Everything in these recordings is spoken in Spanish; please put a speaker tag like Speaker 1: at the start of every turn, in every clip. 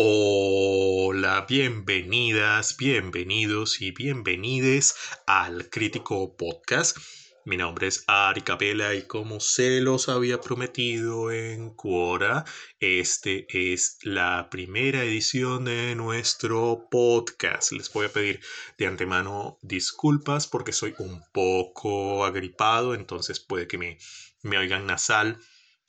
Speaker 1: Hola, bienvenidas, bienvenidos y bienvenides al Crítico Podcast. Mi nombre es Ari Capela y como se los había prometido en Quora, este es la primera edición de nuestro podcast. Les voy a pedir de antemano disculpas porque soy un poco agripado, entonces puede que me, me oigan nasal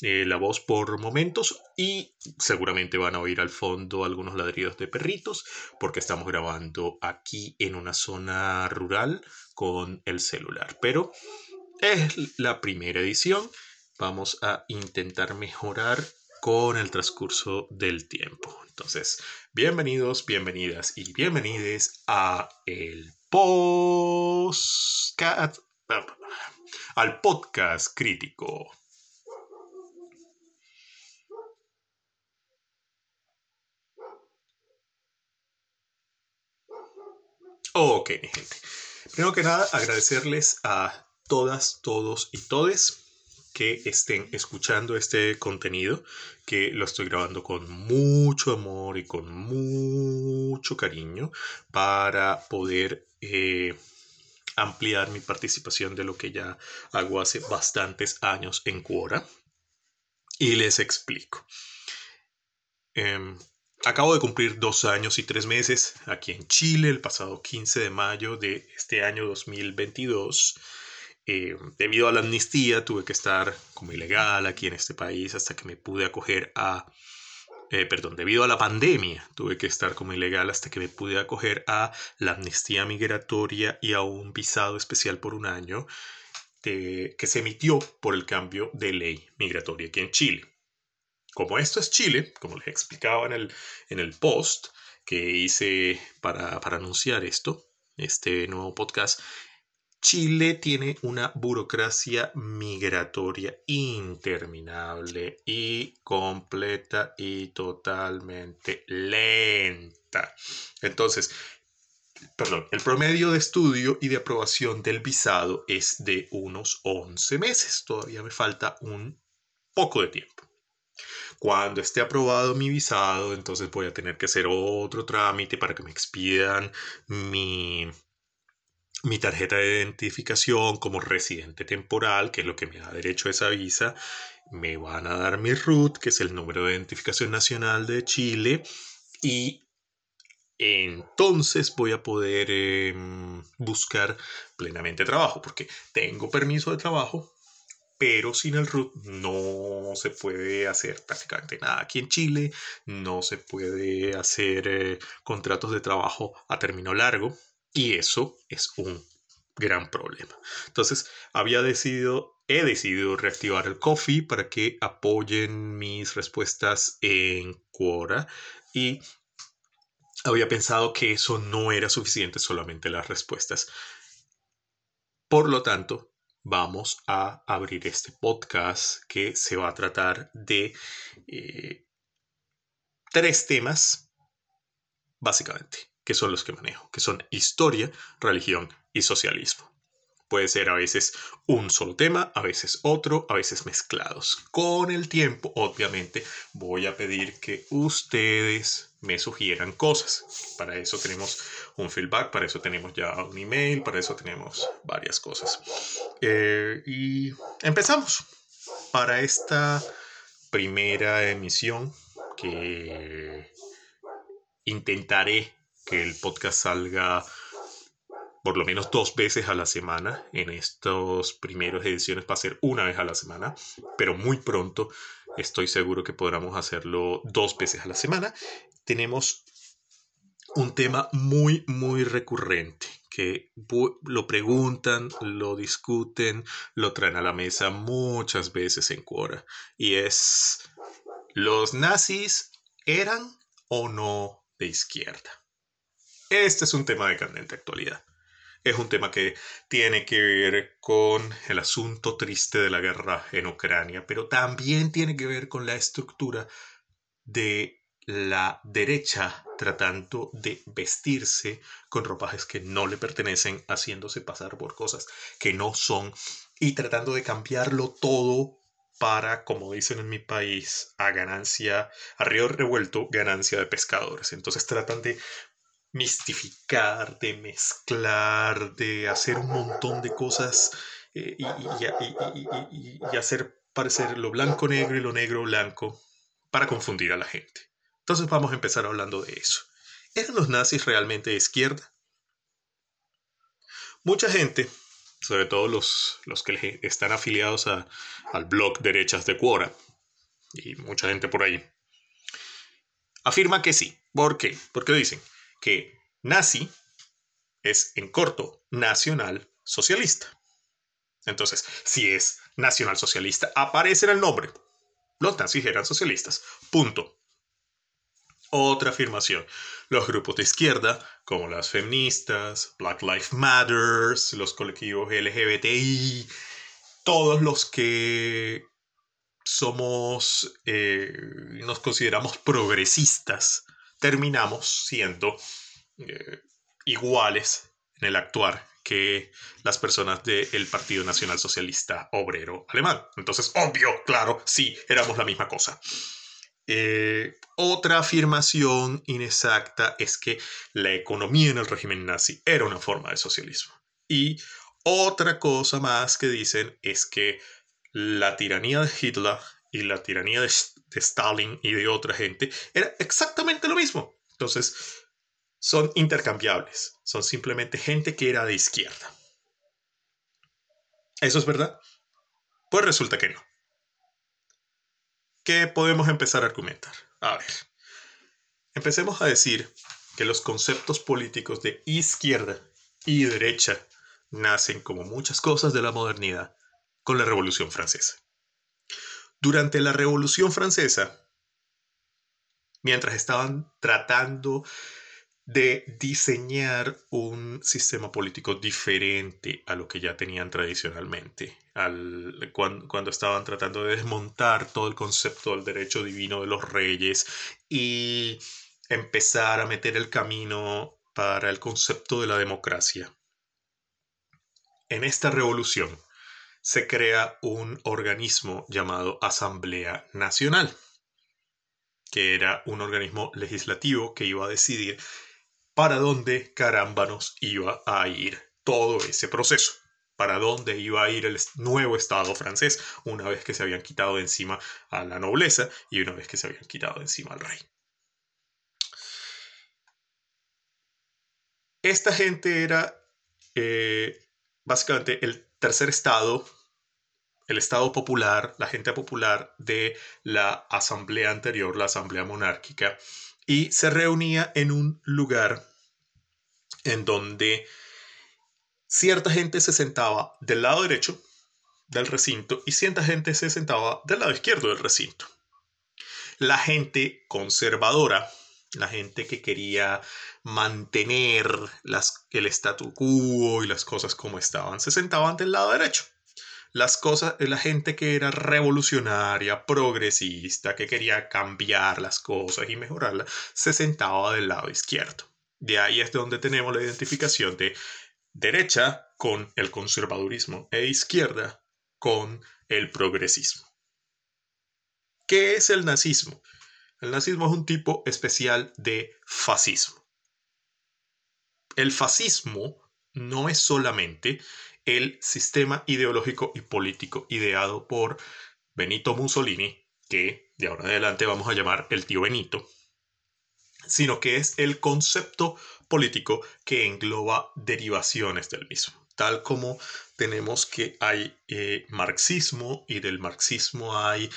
Speaker 1: eh, la voz por momentos y seguramente van a oír al fondo algunos ladridos de perritos porque estamos grabando aquí en una zona rural con el celular. Pero es la primera edición. Vamos a intentar mejorar con el transcurso del tiempo. Entonces, bienvenidos, bienvenidas y bienvenides a el podcast al podcast crítico. Ok, mi gente. Primero que nada, agradecerles a todas, todos y todes que estén escuchando este contenido, que lo estoy grabando con mucho amor y con mucho cariño para poder eh, ampliar mi participación de lo que ya hago hace bastantes años en Quora. Y les explico. Em, Acabo de cumplir dos años y tres meses aquí en Chile el pasado 15 de mayo de este año 2022. Eh, debido a la amnistía tuve que estar como ilegal aquí en este país hasta que me pude acoger a... Eh, perdón, debido a la pandemia tuve que estar como ilegal hasta que me pude acoger a la amnistía migratoria y a un visado especial por un año que se emitió por el cambio de ley migratoria aquí en Chile. Como esto es Chile, como les explicaba en el, en el post que hice para, para anunciar esto, este nuevo podcast, Chile tiene una burocracia migratoria interminable y completa y totalmente lenta. Entonces, perdón, el promedio de estudio y de aprobación del visado es de unos 11 meses. Todavía me falta un poco de tiempo. Cuando esté aprobado mi visado, entonces voy a tener que hacer otro trámite para que me expidan mi, mi tarjeta de identificación como residente temporal, que es lo que me da derecho a esa visa. Me van a dar mi RUT, que es el número de identificación nacional de Chile. Y entonces voy a poder em, buscar plenamente trabajo, porque tengo permiso de trabajo, pero sin el RUT no se puede hacer prácticamente nada aquí en Chile, no se puede hacer eh, contratos de trabajo a término largo y eso es un gran problema. Entonces, había decidido, he decidido reactivar el Coffee para que apoyen mis respuestas en Quora y había pensado que eso no era suficiente, solamente las respuestas. Por lo tanto, vamos a abrir este podcast que se va a tratar de eh, tres temas, básicamente, que son los que manejo, que son historia, religión y socialismo. Puede ser a veces un solo tema, a veces otro, a veces mezclados. Con el tiempo, obviamente, voy a pedir que ustedes me sugieran cosas. Para eso tenemos un feedback, para eso tenemos ya un email, para eso tenemos varias cosas. Eh, y empezamos. Para esta primera emisión que intentaré que el podcast salga por lo menos dos veces a la semana. En estas primeras ediciones va a ser una vez a la semana, pero muy pronto estoy seguro que podremos hacerlo dos veces a la semana. Tenemos un tema muy, muy recurrente que lo preguntan, lo discuten, lo traen a la mesa muchas veces en Quora. Y es, ¿los nazis eran o no de izquierda? Este es un tema de candente actualidad. Es un tema que tiene que ver con el asunto triste de la guerra en Ucrania, pero también tiene que ver con la estructura de la derecha tratando de vestirse con ropajes que no le pertenecen, haciéndose pasar por cosas que no son y tratando de cambiarlo todo para, como dicen en mi país, a ganancia, a río revuelto, ganancia de pescadores. Entonces tratan de mistificar, de mezclar, de hacer un montón de cosas eh, y, hacer parecer lo blanco negro y lo negro blanco para confundir a la gente. Entonces vamos a empezar hablando de eso. ¿Eran los nazis realmente de izquierda? Mucha gente, sobre todo los, los que están afiliados al blog Derechas de Quora, y mucha gente por ahí, afirma que sí. ¿Por qué? Porque dicen que nazi es en corto nacional socialista. Entonces, si es nacional socialista, aparece en el nombre. Los nazis eran socialistas. Punto. Otra afirmación. Los grupos de izquierda, como las feministas, Black Lives Matter, los colectivos LGBTI, todos los que somos, eh, nos consideramos progresistas, terminamos siendo eh, iguales en el actuar que las personas del Partido Nacional Socialista Obrero Alemán. Entonces, obvio, claro, sí, éramos la misma cosa. Eh, otra afirmación inexacta es que la economía en el régimen nazi era una forma de socialismo. Y otra cosa más que dicen es que la tiranía de Hitler y la tiranía de, de Stalin y de otra gente era exactamente lo mismo. Entonces, son intercambiables. Son simplemente gente que era de izquierda. ¿Eso es verdad? Pues resulta que no. ¿Qué podemos empezar a argumentar? A ver, empecemos a decir que los conceptos políticos de izquierda y derecha nacen, como muchas cosas de la modernidad, con la Revolución Francesa. Durante la Revolución Francesa, mientras estaban tratando de diseñar un sistema político diferente a lo que ya tenían tradicionalmente, al, cuando, estaban tratando de desmontar todo el concepto del derecho divino de los reyes y empezar a meter el camino para el concepto de la democracia. En esta revolución se crea un organismo llamado Asamblea Nacional, que era un organismo legislativo que iba a decidir para dónde carámbanos iba a ir todo ese proceso, para dónde iba a ir el nuevo Estado francés una vez que se habían quitado de encima a la nobleza y una vez que se habían quitado de encima al rey. Esta gente era eh, básicamente el tercer estado, el estado popular, la gente popular de la asamblea anterior, la asamblea monárquica, y se reunía en un lugar en donde cierta gente se sentaba del lado derecho del recinto y cierta gente se sentaba del lado izquierdo del recinto. La gente conservadora, la gente que quería mantener las, el statu quo y las cosas como estaban, se sentaban del lado derecho las cosas, la gente que era revolucionaria, progresista, que quería cambiar las cosas y mejorarlas, se sentaba del lado izquierdo. De ahí es donde tenemos la identificación de derecha con el conservadurismo e izquierda con el progresismo. ¿Qué es el nazismo? El nazismo es un tipo especial de fascismo. El fascismo no es solamente el sistema ideológico y político ideado por Benito Mussolini, que de ahora en adelante vamos a llamar el tío Benito, sino que es el concepto político que engloba derivaciones del mismo, tal como tenemos que hay eh, marxismo y del marxismo hay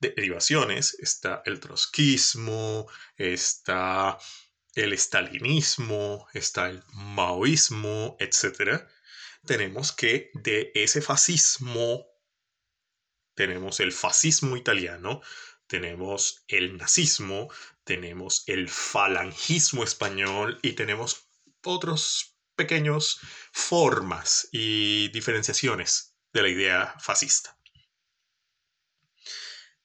Speaker 1: derivaciones, está el trotskismo, está el estalinismo, está el maoísmo, etc tenemos que de ese fascismo tenemos el fascismo italiano, tenemos el nazismo, tenemos el falangismo español y tenemos otros pequeños formas y diferenciaciones de la idea fascista.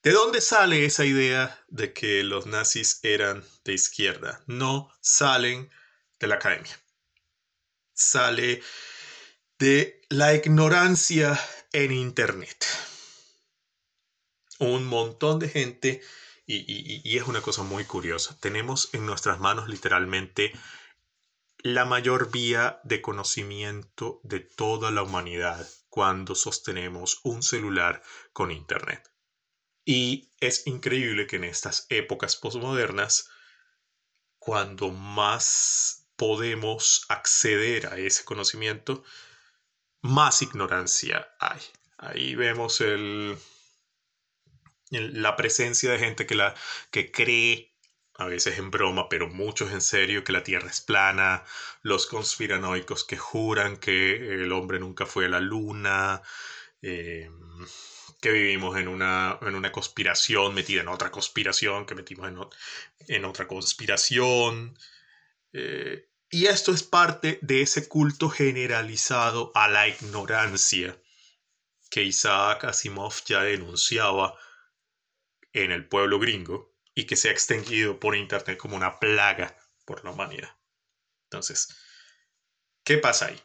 Speaker 1: ¿De dónde sale esa idea de que los nazis eran de izquierda? No salen de la academia. Sale de la ignorancia en Internet. Un montón de gente y, es una cosa muy curiosa. Tenemos en nuestras manos literalmente la mayor vía de conocimiento de toda la humanidad cuando sostenemos un celular con Internet. Y es increíble que en estas épocas postmodernas, cuando más podemos acceder a ese conocimiento, más ignorancia hay. Ahí vemos el, la presencia de gente que, la, que cree, a veces en broma, pero muchos en serio, que la Tierra es plana, los conspiranoicos que juran que el hombre nunca fue a la luna, eh, que vivimos en una, en una conspiración metida en otra conspiración, que metimos en, otra conspiración. Eh, y esto es parte de ese culto generalizado a la ignorancia que Isaac Asimov ya denunciaba en el pueblo gringo y que se ha extendido por Internet como una plaga por la humanidad. Entonces, ¿qué pasa ahí?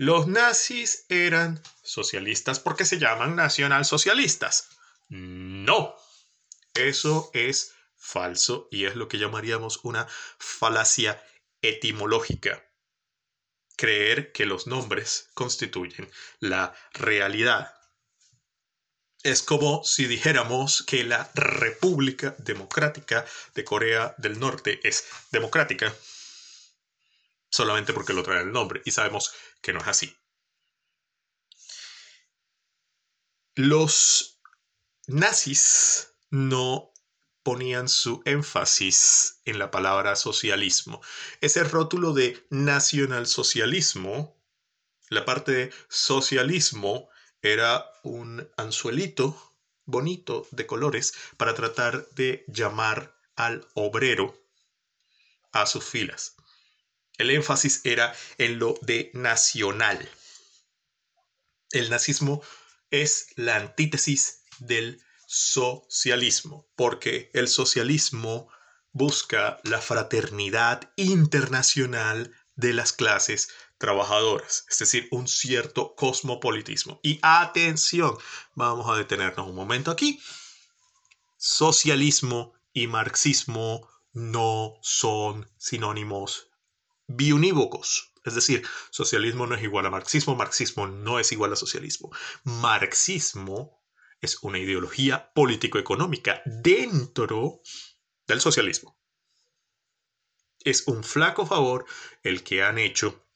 Speaker 1: Los nazis eran socialistas porque se llaman nacionalsocialistas. No, eso es falso y es lo que llamaríamos una falacia etimológica. Creer que los nombres constituyen la realidad. Es como si dijéramos que la República Democrática de Corea del Norte es democrática solamente porque lo trae el nombre y sabemos que no es así. Los nazis no ponían su énfasis en la palabra socialismo. Ese rótulo de nacionalsocialismo, la parte de socialismo, era un anzuelito bonito de colores para tratar de llamar al obrero a sus filas. El énfasis era en lo de nacional. El nazismo es la antítesis del socialismo, porque el socialismo busca la fraternidad internacional de las clases trabajadoras, es decir, un cierto cosmopolitismo. Y atención, vamos a detenernos un momento aquí. Socialismo y marxismo no son sinónimos biunívocos. Es decir, socialismo no es igual a marxismo, marxismo no es igual a socialismo. Marxismo es una ideología político-económica dentro del socialismo. Es un flaco favor el que han hecho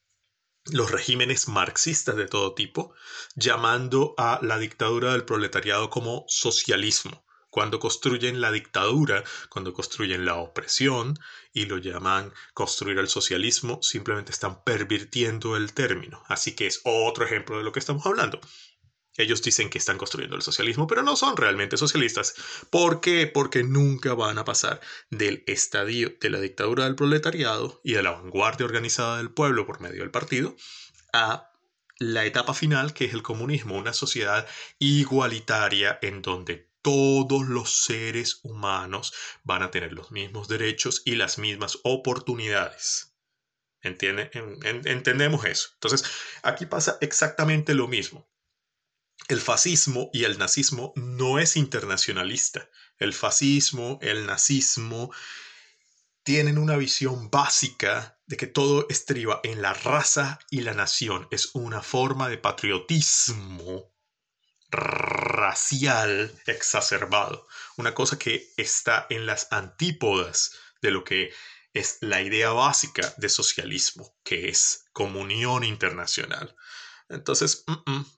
Speaker 1: los regímenes marxistas de todo tipo, llamando a la dictadura del proletariado como socialismo, cuando construyen la dictadura, cuando construyen la opresión y lo llaman construir el socialismo, simplemente están pervirtiendo el término. Así que es otro ejemplo de lo que estamos hablando. Ellos dicen que están construyendo el socialismo, pero no son realmente socialistas. ¿Por qué? Porque nunca van a pasar del estadio de la dictadura del proletariado y de la vanguardia organizada del pueblo por medio del partido a la etapa final, que es el comunismo, una sociedad igualitaria en donde todos los seres humanos van a tener los mismos derechos y las mismas oportunidades. ¿Entiende? entendemos eso. Entonces, aquí pasa exactamente lo mismo el fascismo y el nazismo no es internacionalista. El fascismo, el nazismo tienen una visión básica de que todo estriba en la raza y la nación. Es una forma de patriotismo racial exacerbado. Una cosa que está en las antípodas de lo que es la idea básica de socialismo, que es comunión internacional. Entonces,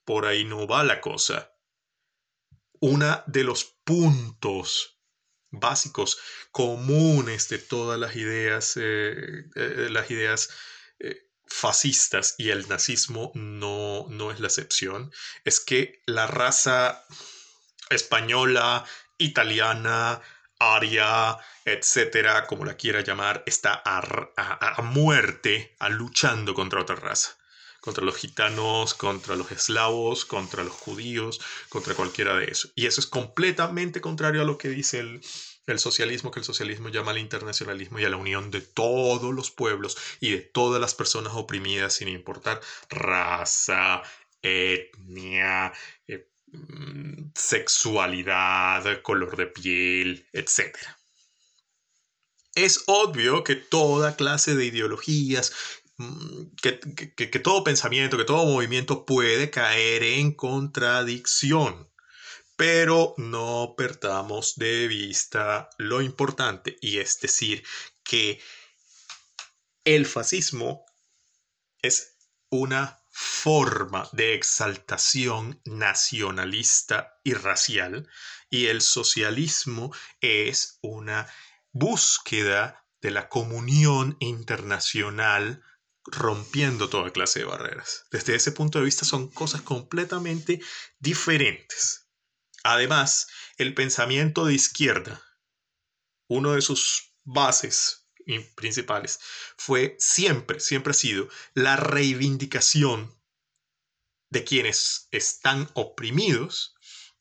Speaker 1: por ahí no va la cosa. Una de los puntos básicos comunes de todas las ideas, eh, eh, las ideas eh, fascistas y el nazismo no, no es la excepción, es que la raza española, italiana, aria, etcétera, como la quiera llamar, está a, a muerte, a luchando contra otra raza contra los gitanos, contra los eslavos, contra los judíos, contra cualquiera de eso. Y eso es completamente contrario a lo que dice el, el socialismo, que el socialismo llama al internacionalismo y a la unión de todos los pueblos y de todas las personas oprimidas sin importar raza, etnia, eh, mm, sexualidad, color de piel, etc. Es obvio que toda clase de ideologías, mm, que, que, todo pensamiento, que todo movimiento puede caer en contradicción. Pero no perdamos de vista lo importante y es decir que el fascismo es una forma de exaltación nacionalista y racial y el socialismo es una búsqueda de la comunión internacional rompiendo toda clase de barreras. Desde ese punto de vista son cosas completamente diferentes. Además, el pensamiento de izquierda, uno de sus bases principales, fue siempre, siempre ha sido la reivindicación de quienes están oprimidos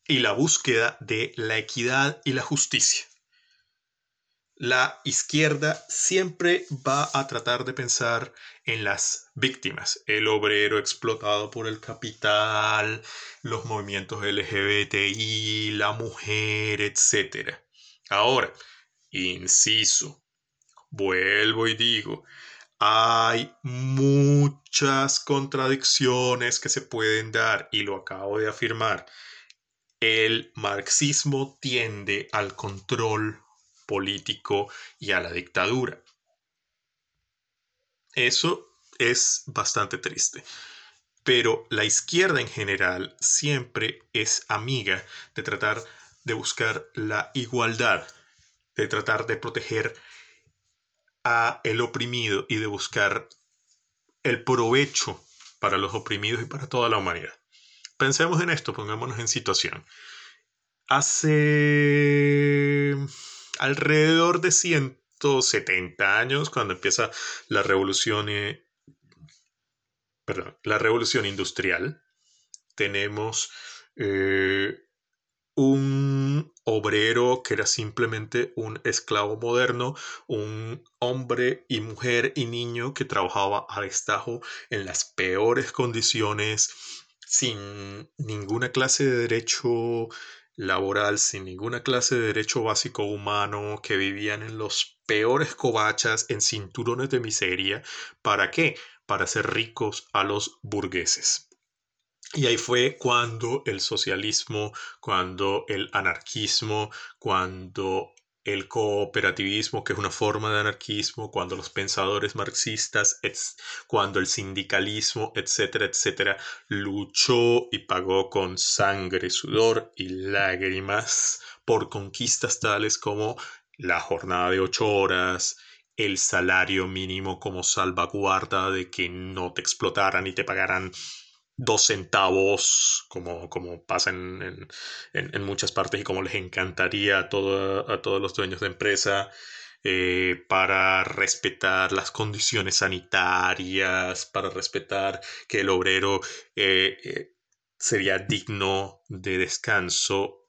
Speaker 1: y la búsqueda de la equidad y la justicia la izquierda siempre va a tratar de pensar en las víctimas, el obrero explotado por el capital, los movimientos LGBTI, la mujer, etc. Ahora, inciso, vuelvo y digo, hay muchas contradicciones que se pueden dar y lo acabo de afirmar. El marxismo tiende al control político y a la dictadura. Eso es bastante triste. Pero la izquierda en general siempre es amiga de tratar de buscar la igualdad, de tratar de proteger a el oprimido y de buscar el provecho para los oprimidos y para toda la humanidad. Pensemos en esto, pongámonos en situación. Hace alrededor de 170 años, cuando empieza la revolución, eh, la revolución industrial, tenemos eh, un obrero que era simplemente un esclavo moderno, un hombre y mujer y niño que trabajaba a destajo en las peores condiciones, sin ninguna clase de derecho laboral sin ninguna clase de derecho básico humano, que vivían en los peores covachas, en cinturones de miseria. ¿Para qué? Para hacer ricos a los burgueses. Y ahí fue cuando el socialismo, cuando el anarquismo, cuando el cooperativismo, que es una forma de anarquismo, cuando los pensadores marxistas, cuando el sindicalismo, etcétera, etcétera, luchó y pagó con sangre, sudor y lágrimas por conquistas tales como la jornada de ocho horas, el salario mínimo como salvaguarda de que no te explotaran y te pagaran dos centavos, como, como pasa en, muchas partes y como les encantaría a, a todos los dueños de empresa, eh, para respetar las condiciones sanitarias, para respetar que el obrero eh, eh, sería digno de descanso,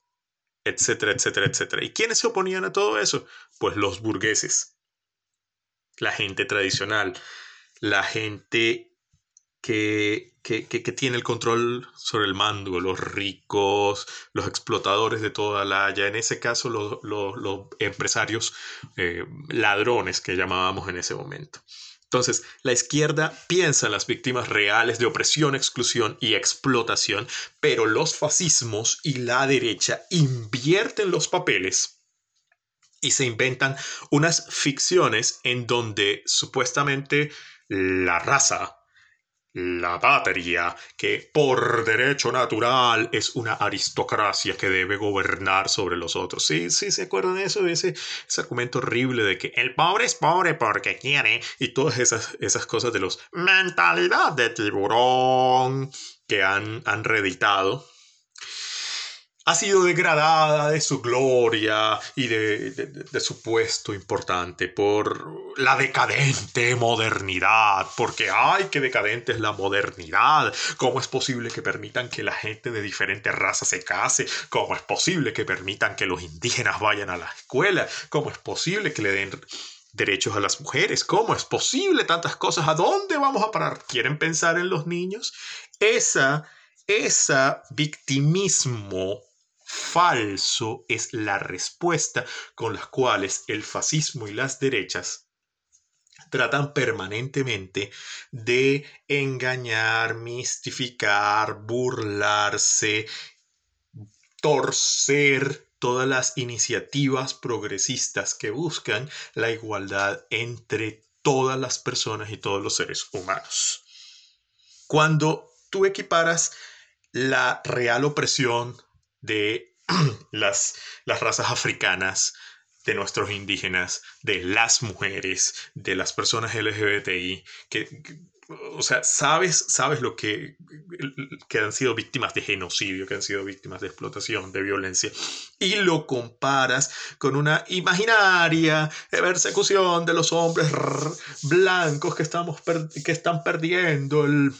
Speaker 1: etcétera, etcétera, etcétera. ¿Y quiénes se oponían a todo eso? Pues los burgueses, la gente tradicional, la gente que que, tiene el control sobre el mando, los ricos, los explotadores de toda la Haya, en ese caso los, empresarios eh, ladrones que llamábamos en ese momento. Entonces, la izquierda piensa en las víctimas reales de opresión, exclusión y explotación, pero los fascismos y la derecha invierten los papeles y se inventan unas ficciones en donde supuestamente la raza la patria, que por derecho natural es una aristocracia que debe gobernar sobre los otros. Sí, sí, ¿se acuerdan de eso? Ese, ese argumento horrible de que el pobre es pobre porque quiere y todas esas, esas cosas de los mentalidad de tiburón que han, han reeditado ha sido degradada de su gloria y de, su puesto importante por la decadente modernidad, porque ay, qué decadente es la modernidad, ¿cómo es posible que permitan que la gente de diferentes razas se case? ¿Cómo es posible que permitan que los indígenas vayan a la escuela? ¿Cómo es posible que le den derechos a las mujeres? ¿Cómo es posible tantas cosas? ¿A dónde vamos a parar? ¿Quieren pensar en los niños? Esa ese victimismo falso es la respuesta con las cuales el fascismo y las derechas tratan permanentemente de engañar, mistificar, burlarse, torcer todas las iniciativas progresistas que buscan la igualdad entre todas las personas y todos los seres humanos. Cuando tú equiparas la real opresión de las, las razas africanas, de nuestros indígenas, de las mujeres, de las personas LGBTI, que, o sea, sabes, sabes lo que, que han sido víctimas de genocidio, que han sido víctimas de explotación, de violencia, y lo comparas con una imaginaria persecución de los hombres blancos que, estamos que están perdiendo el,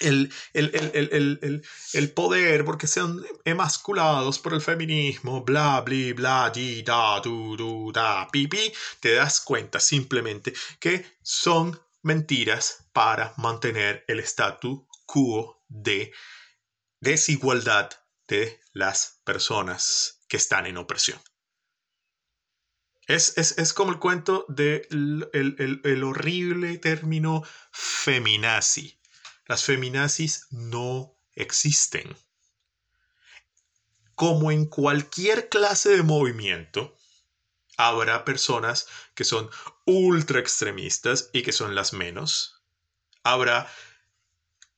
Speaker 1: el, el, poder porque sean emasculados por el feminismo, bla, bla, bla, di, da, du, du, da, pipi, te das cuenta simplemente que son mentiras para mantener el statu quo de desigualdad de las personas que están en opresión. Es, es, como el cuento del de el, horrible término feminazi las feminazis no existen. Como en cualquier clase de movimiento, habrá personas que son ultra extremistas y que son las menos. Habrá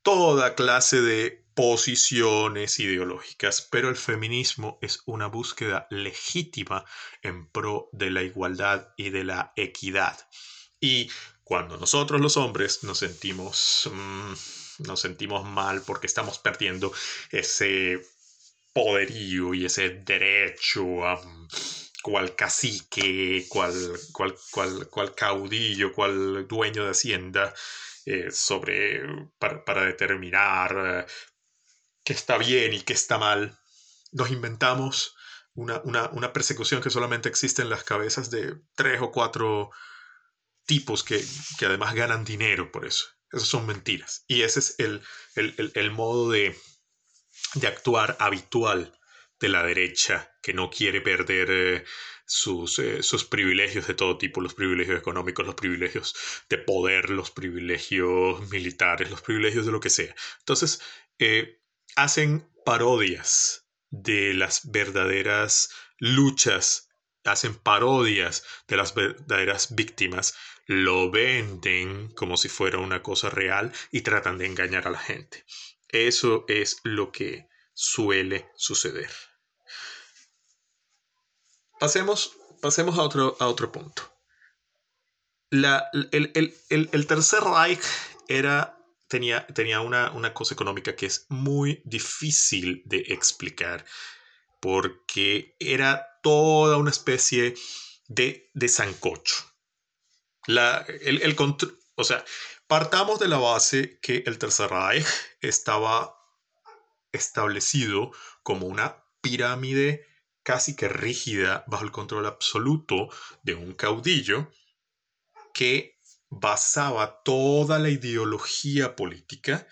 Speaker 1: toda clase de posiciones ideológicas, pero el feminismo es una búsqueda legítima en pro de la igualdad y de la equidad. Y cuando nosotros los hombres nos sentimos... Mm, nos sentimos mal porque estamos perdiendo ese poderío y ese derecho a cual cacique, cual, cual, cual, caudillo, cual dueño de hacienda eh, sobre, para, determinar eh, qué está bien y qué está mal. Nos inventamos una, una, persecución que solamente existe en las cabezas de tres o cuatro tipos que, que además ganan dinero por eso. Esas son mentiras. Y ese es el, modo de, actuar habitual de la derecha, que no quiere perder eh, sus, eh, sus, privilegios de todo tipo, los privilegios económicos, los privilegios de poder, los privilegios militares, los privilegios de lo que sea. Entonces, eh, hacen parodias de las verdaderas luchas, hacen parodias de las verdaderas víctimas lo venden como si fuera una cosa real y tratan de engañar a la gente. Eso es lo que suele suceder. Pasemos, pasemos a, otro, a otro punto. el, tercer Reich era, tenía, tenía una, una cosa económica que es muy difícil de explicar porque era toda una especie de, de sancocho. La, el, o sea, partamos de la base que el Tercer Reich estaba establecido como una pirámide casi que rígida bajo el control absoluto de un caudillo que basaba toda la ideología política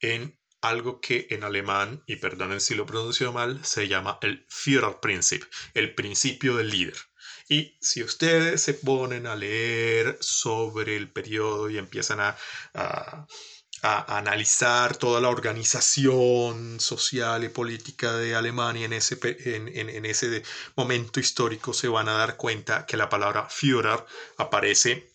Speaker 1: en algo que en alemán, y perdonen si lo pronuncio mal, se llama el Führerprinzip, el principio del líder. Y si ustedes se ponen a leer sobre el periodo y empiezan a, analizar toda la organización social y política de Alemania en ese, en, ese momento histórico, se van a dar cuenta que la palabra Führer aparece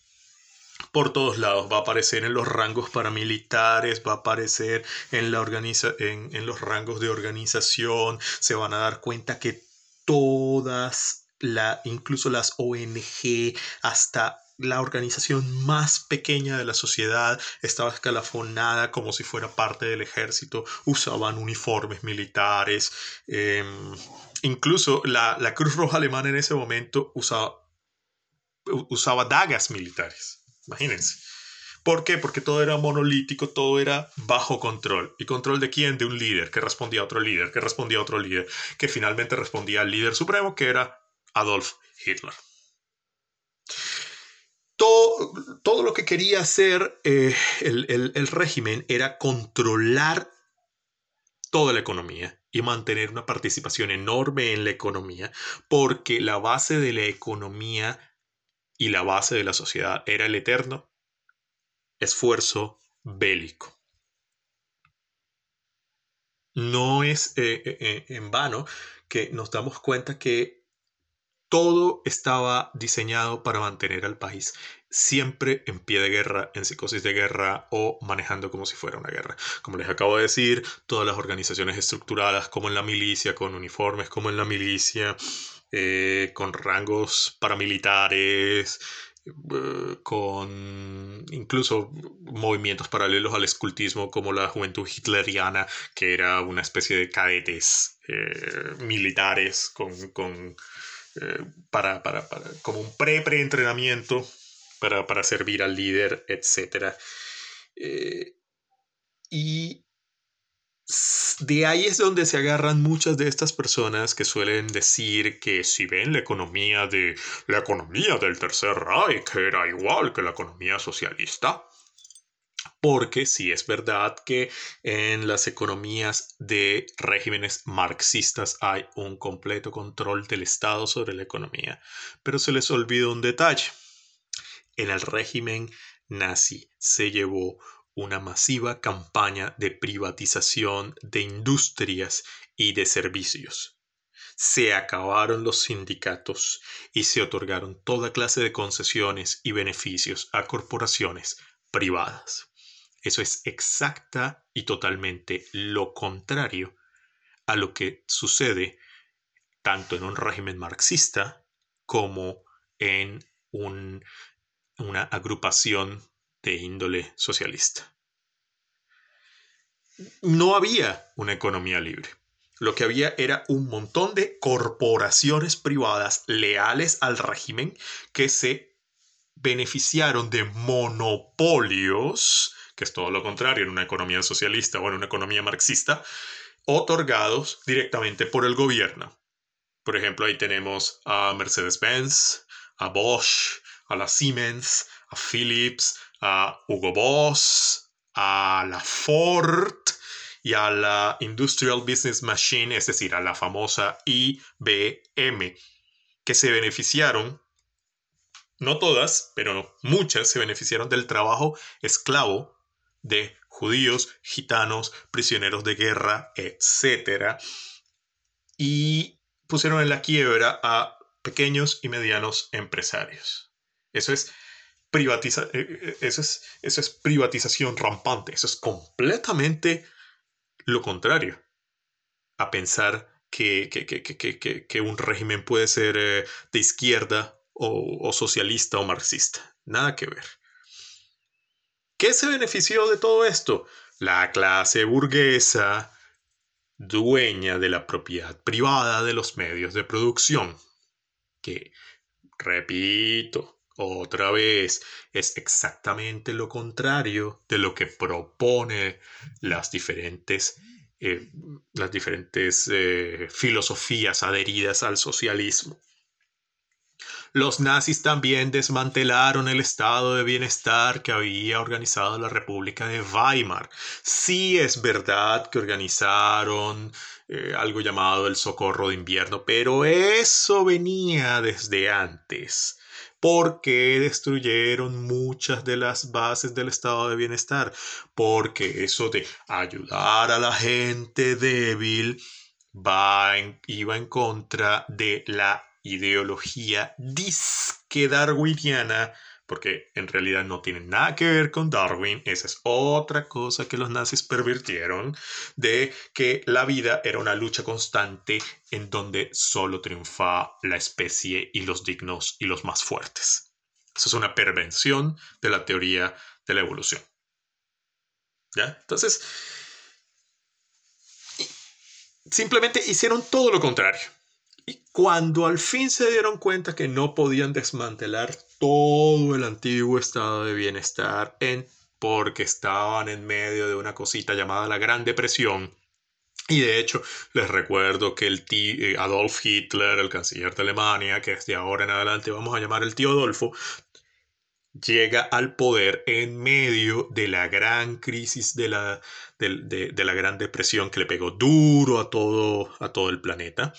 Speaker 1: por todos lados. Va a aparecer en los rangos paramilitares, va a aparecer en, la organiza en, en, los rangos de organización. Se van a dar cuenta que todas la, incluso las ONG, hasta la organización más pequeña de la sociedad estaba escalafonada como si fuera parte del ejército, usaban uniformes militares, em, incluso la, Cruz Roja Alemana en ese momento usaba, usaba dagas militares, imagínense. ¿Por qué? Porque todo era monolítico, todo era bajo control. ¿Y control de quién? De un líder que respondía a otro líder, que respondía a otro líder, que finalmente respondía al líder supremo, que era Adolf Hitler. Todo, todo lo que quería hacer eh, el, régimen era controlar toda la economía y mantener una participación enorme en la economía, porque la base de la economía y la base de la sociedad era el eterno esfuerzo bélico. No es eh, eh, eh, en vano que nos damos cuenta que todo estaba diseñado para mantener al país siempre en pie de guerra, en psicosis de guerra o manejando como si fuera una guerra. Como les acabo de decir, todas las organizaciones estructuradas como en la milicia, con uniformes como en la milicia, eh, con rangos paramilitares, eh, con incluso movimientos paralelos al escultismo como la juventud hitleriana, que era una especie de cadetes eh, militares con, para, para, para, como un pre-pre-entrenamiento para, servir al líder, etc. Y de ahí es donde se agarran muchas de estas personas que suelen decir que si ven la economía de la economía del Tercer Reich era igual que la economía socialista, porque sí es verdad que en las economías de regímenes marxistas hay un completo control del Estado sobre la economía, pero se les olvida un detalle. En el régimen nazi se llevó una masiva campaña de privatización de industrias y de servicios. Se acabaron los sindicatos y se otorgaron toda clase de concesiones y beneficios a corporaciones privadas. Eso es exacta y totalmente lo contrario a lo que sucede tanto en un régimen marxista como en un una agrupación de índole socialista. No había una economía libre. Lo que había era un montón de corporaciones privadas leales al régimen que se beneficiaron de monopolios, que es todo lo contrario en una economía socialista o en una economía marxista, otorgados directamente por el gobierno. Por ejemplo, ahí tenemos a Mercedes-Benz, a Bosch, a la Siemens, a Philips, a Hugo Boss, a la Ford y a la Industrial Business Machine, es decir, a la famosa IBM, que se beneficiaron, no todas, pero muchas se beneficiaron del trabajo esclavo de judíos, gitanos, prisioneros de guerra, etc. Y pusieron en la quiebra a pequeños y medianos empresarios. Eso es, eh, eh, eso es, privatización rampante. Eso es completamente lo contrario a pensar que, que, un régimen puede ser eh, de izquierda o, o socialista o marxista. Nada que ver. ¿Qué se benefició de todo esto? La clase burguesa, dueña de la propiedad privada de los medios de producción, que, repito, otra vez, es exactamente lo contrario de lo que propone las diferentes, eh, las diferentes eh, filosofías adheridas al socialismo. Los nazis también desmantelaron el estado de bienestar que había organizado la República de Weimar. Sí es verdad que organizaron eh, algo llamado el socorro de invierno, pero eso venía desde antes porque destruyeron muchas de las bases del estado de bienestar, porque eso de ayudar a la gente débil va iba en contra de la ideología disque darwiniana porque en realidad no tiene nada que ver con Darwin, esa es otra cosa que los nazis pervirtieron, de que la vida era una lucha constante en donde solo triunfa la especie y los dignos y los más fuertes. Eso es una pervención de la teoría de la evolución. ¿Ya? Entonces, simplemente hicieron todo lo contrario. Y cuando al fin se dieron cuenta que no podían desmantelar todo el antiguo estado de bienestar en, porque estaban en medio de una cosita llamada la Gran Depresión, y de hecho, les recuerdo que el tío eh, Adolf Hitler, el canciller de Alemania, que desde ahora en adelante vamos a llamar el tío Adolfo, llega al poder en medio de la gran crisis de la, de, la Gran Depresión que le pegó duro a todo, a todo el planeta.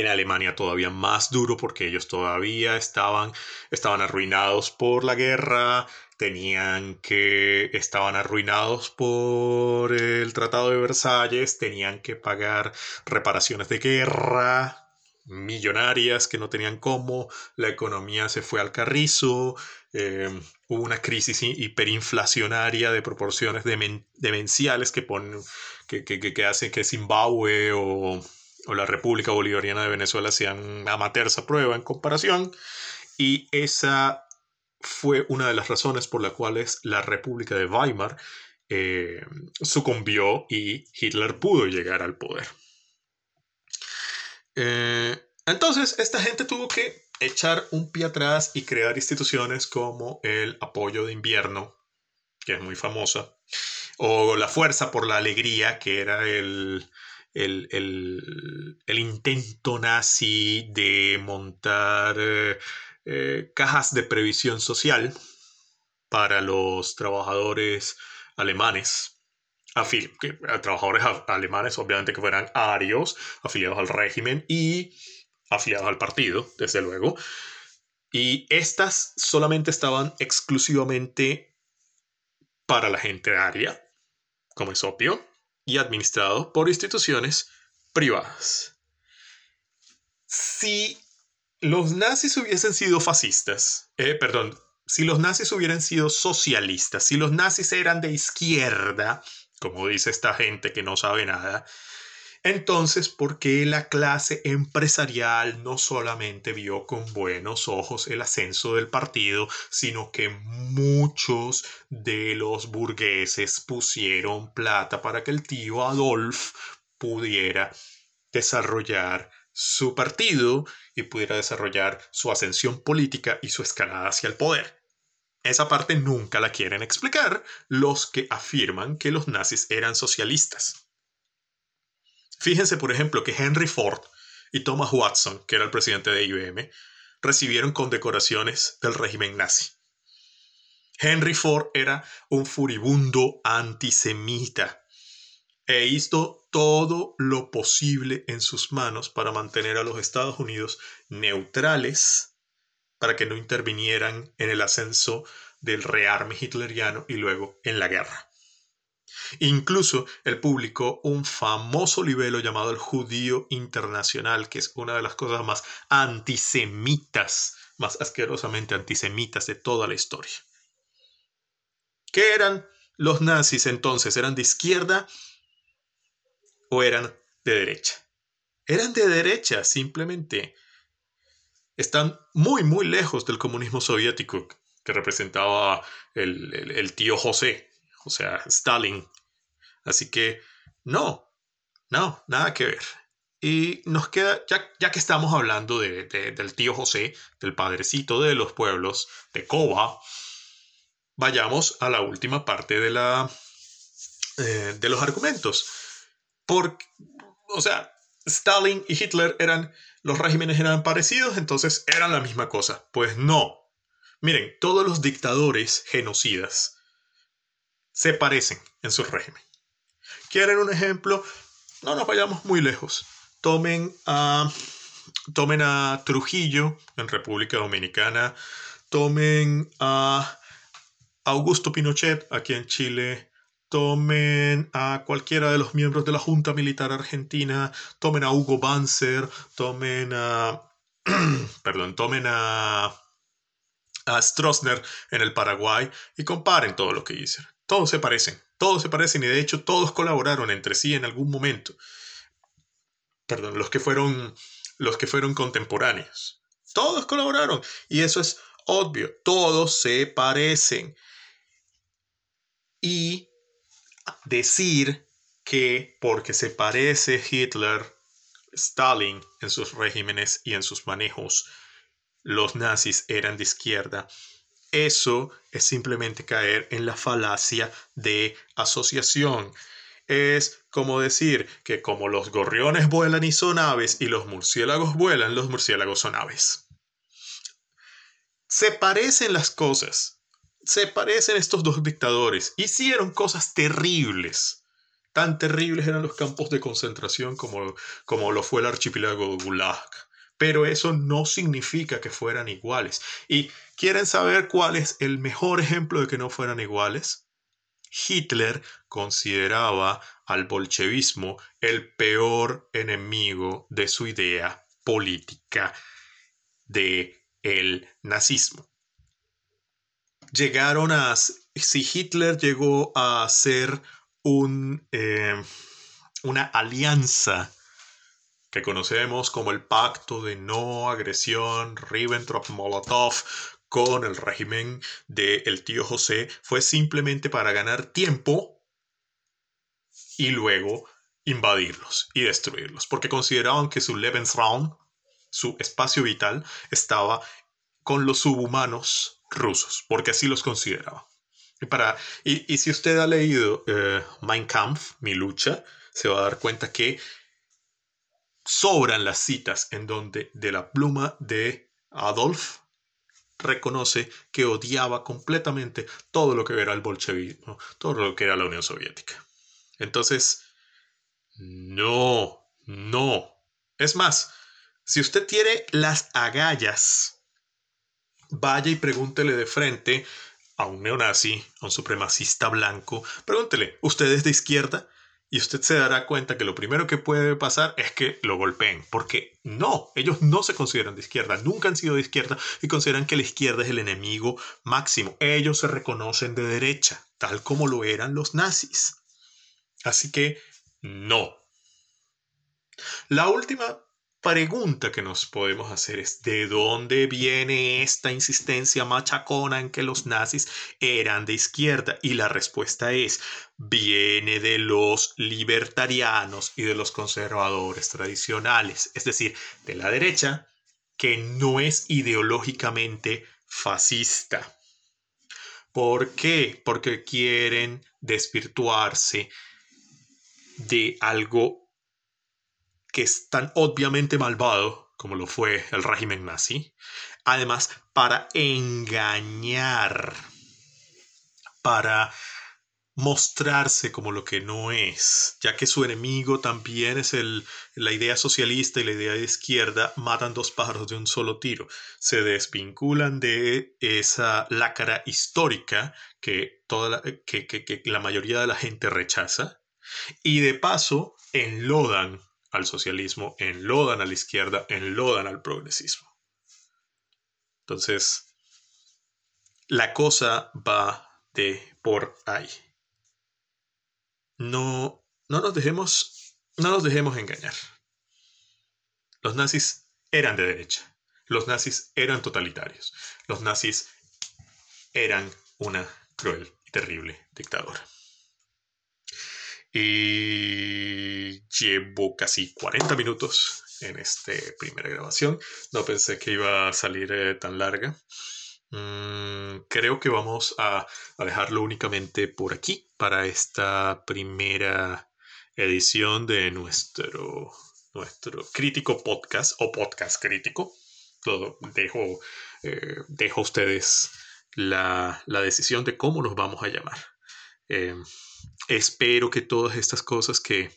Speaker 1: En Alemania todavía más duro porque ellos todavía estaban, estaban arruinados por la guerra, tenían que, estaban arruinados por el Tratado de Versalles, tenían que pagar reparaciones de guerra, millonarias que no tenían cómo, la economía se fue al carrizo, eh, hubo una crisis hiperinflacionaria de proporciones demenciales que, ponen, que, que, que, hacen que Zimbabue o, o, la República Bolivariana de Venezuela sean amateurs a prueba en comparación. Y esa fue una de las razones por las cuales la República de Weimar eh, sucumbió y Hitler pudo llegar al poder. Eh, entonces, esta gente tuvo que echar un pie atrás y crear instituciones como el apoyo de invierno, que es muy famosa, o la fuerza por la alegría, que era el, el, intento nazi de montar eh, eh, cajas de previsión social para los trabajadores alemanes. trabajadores alemanes, obviamente que fueran arios, afiliados al régimen y afiliados al partido, desde luego. Y estas solamente estaban exclusivamente para la gente aria, como es obvio, y administrado por instituciones privadas. Si los nazis hubiesen sido fascistas, eh, perdón, si los nazis hubieran sido socialistas, si los nazis eran de izquierda, como dice esta gente que no sabe nada, entonces, ¿por qué la clase empresarial no solamente vio con buenos ojos el ascenso del partido, sino que muchos de los burgueses pusieron plata para que el tío Adolf pudiera desarrollar su partido y pudiera desarrollar su ascensión política y su escalada hacia el poder? Esa parte nunca la quieren explicar los que afirman que los nazis eran socialistas. Fíjense, por ejemplo, que Henry Ford y Thomas Watson, que era el presidente de IBM, recibieron condecoraciones del régimen nazi. Henry Ford era un furibundo antisemita e hizo todo lo posible en sus manos para mantener a los Estados Unidos neutrales, para que no intervinieran en el ascenso del rearme hitleriano y luego en la guerra. Incluso él publicó un famoso libelo llamado El Judío Internacional, que es una de las cosas más antisemitas, más asquerosamente antisemitas de toda la historia. ¿Qué eran los nazis entonces? ¿Eran de izquierda o eran de derecha? Eran de derecha, simplemente. Están muy, muy lejos del comunismo soviético que representaba el tío José, o sea, Stalin. Así que no, no, nada que ver. Y nos queda, ya, ya que estamos hablando de, del tío José, del padrecito de los pueblos, de Koba, vayamos a la última parte de, la, eh, de los argumentos. Porque, o sea, Stalin y Hitler eran, los regímenes eran parecidos, entonces eran la misma cosa. Pues no. Miren, todos los dictadores genocidas se parecen en su régimen. ¿Quieren un ejemplo? No nos vayamos muy lejos. Tomen a, tomen a Trujillo en República Dominicana. Tomen a Augusto Pinochet aquí en Chile. Tomen a cualquiera de los miembros de la Junta Militar Argentina. Tomen a Hugo Banzer. Tomen a... perdón, tomen a a Stroessner en el Paraguay y comparen todo lo que hicieron. Todos se parecen, todos se parecen y de hecho todos colaboraron entre sí en algún momento. Perdón, los que fueron los que fueron contemporáneos. Todos colaboraron y eso es obvio, todos se parecen. Y decir que porque se parece Hitler, Stalin en sus regímenes y en sus manejos, los nazis eran de izquierda, eso es simplemente caer en la falacia de asociación. Es como decir que como los gorriones vuelan y son aves y los murciélagos vuelan, los murciélagos son aves. Se parecen las cosas. se parecen estos dos dictadores. Hicieron cosas terribles. Tan terribles eran los campos de concentración como, como lo fue el archipiélago Gulag. Pero eso no significa que fueran iguales. ¿Y quieren saber cuál es el mejor ejemplo de que no fueran iguales? Hitler consideraba al bolchevismo el peor enemigo de su idea política de el nazismo. Llegaron a si Hitler llegó a ser un, eh, una alianza que conocemos como el pacto de no agresión Ribbentrop-Molotov con el régimen del tío José fue simplemente para ganar tiempo y luego invadirlos y destruirlos, porque consideraban que su Lebensraum, su espacio vital, estaba con los subhumanos rusos, porque así los consideraban. Y, para, y, si usted ha leído eh, Mein Kampf, Mi lucha, se va a dar cuenta que sobran las citas en donde de la pluma de Adolf reconoce que odiaba completamente todo lo que era el bolchevismo, todo lo que era la Unión Soviética. Entonces, no, no. Es más, si usted tiene las agallas, vaya y pregúntele de frente a un neonazi, a un supremacista blanco, pregúntele, ¿usted es de izquierda? Y usted se dará cuenta que lo primero que puede pasar es que lo golpeen, porque no, ellos no se consideran de izquierda, nunca han sido de izquierda y consideran que la izquierda es el enemigo máximo. Ellos se reconocen de derecha, tal como lo eran los nazis. Así que no. La última pregunta que nos podemos hacer es ¿de dónde viene esta insistencia machacona en que los nazis eran de izquierda? Y la respuesta es viene de los libertarianos y de los conservadores tradicionales, es decir, de la derecha que no es ideológicamente fascista. ¿Por qué? Porque quieren desvirtuarse de algo que es tan obviamente malvado como lo fue el régimen nazi, además para engañar, para mostrarse como lo que no es, ya que su enemigo también es el, la idea socialista y la idea de izquierda, matan dos pájaros de un solo tiro, se desvinculan de esa lácara histórica que, toda que, que la mayoría de la gente rechaza. Y de paso enlodan al socialismo, enlodan a la izquierda, enlodan al progresismo. Entonces, la cosa va de por ahí. No, no nos dejemos, no nos dejemos engañar. Los nazis eran de derecha. Los nazis eran totalitarios. Los nazis eran una cruel y terrible dictadura. Y llevo casi 40 minutos en esta primera grabación. No pensé que iba a salir eh, tan larga. Mm, creo que vamos a, dejarlo únicamente por aquí para esta primera edición de nuestro, nuestro crítico podcast o podcast crítico. Todo, dejo, eh, dejo a ustedes la, la decisión de cómo los vamos a llamar. Eh, espero que todas estas cosas que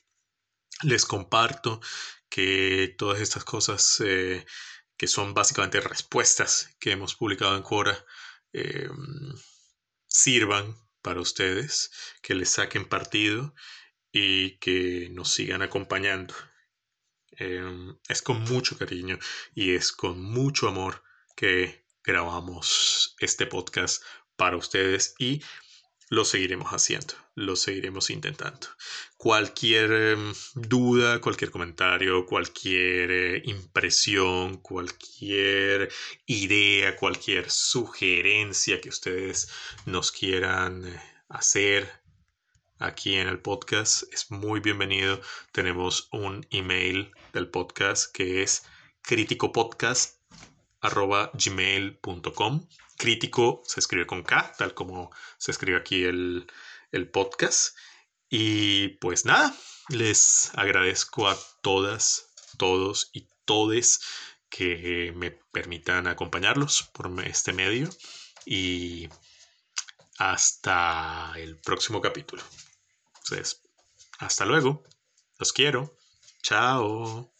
Speaker 1: les comparto, que todas estas cosas eh, que son básicamente respuestas que hemos publicado en Quora, eh, sirvan para ustedes, que les saquen partido y que nos sigan acompañando. es con mucho cariño y es con mucho amor que grabamos este podcast para ustedes y lo seguiremos haciendo, lo seguiremos intentando. Cualquier em, duda, cualquier comentario, cualquier eh, impresión, cualquier idea, cualquier sugerencia que ustedes nos quieran eh, hacer aquí en el podcast es muy bienvenido. Tenemos un email del podcast que es criticopodcast.gmail.com Crítico se escribe con K, tal como se escribe aquí el, podcast. Y pues nada, les agradezco a todas, todos y todes que me permitan acompañarlos por este medio. Y hasta el próximo capítulo. Entonces, hasta luego. Los quiero. Chao.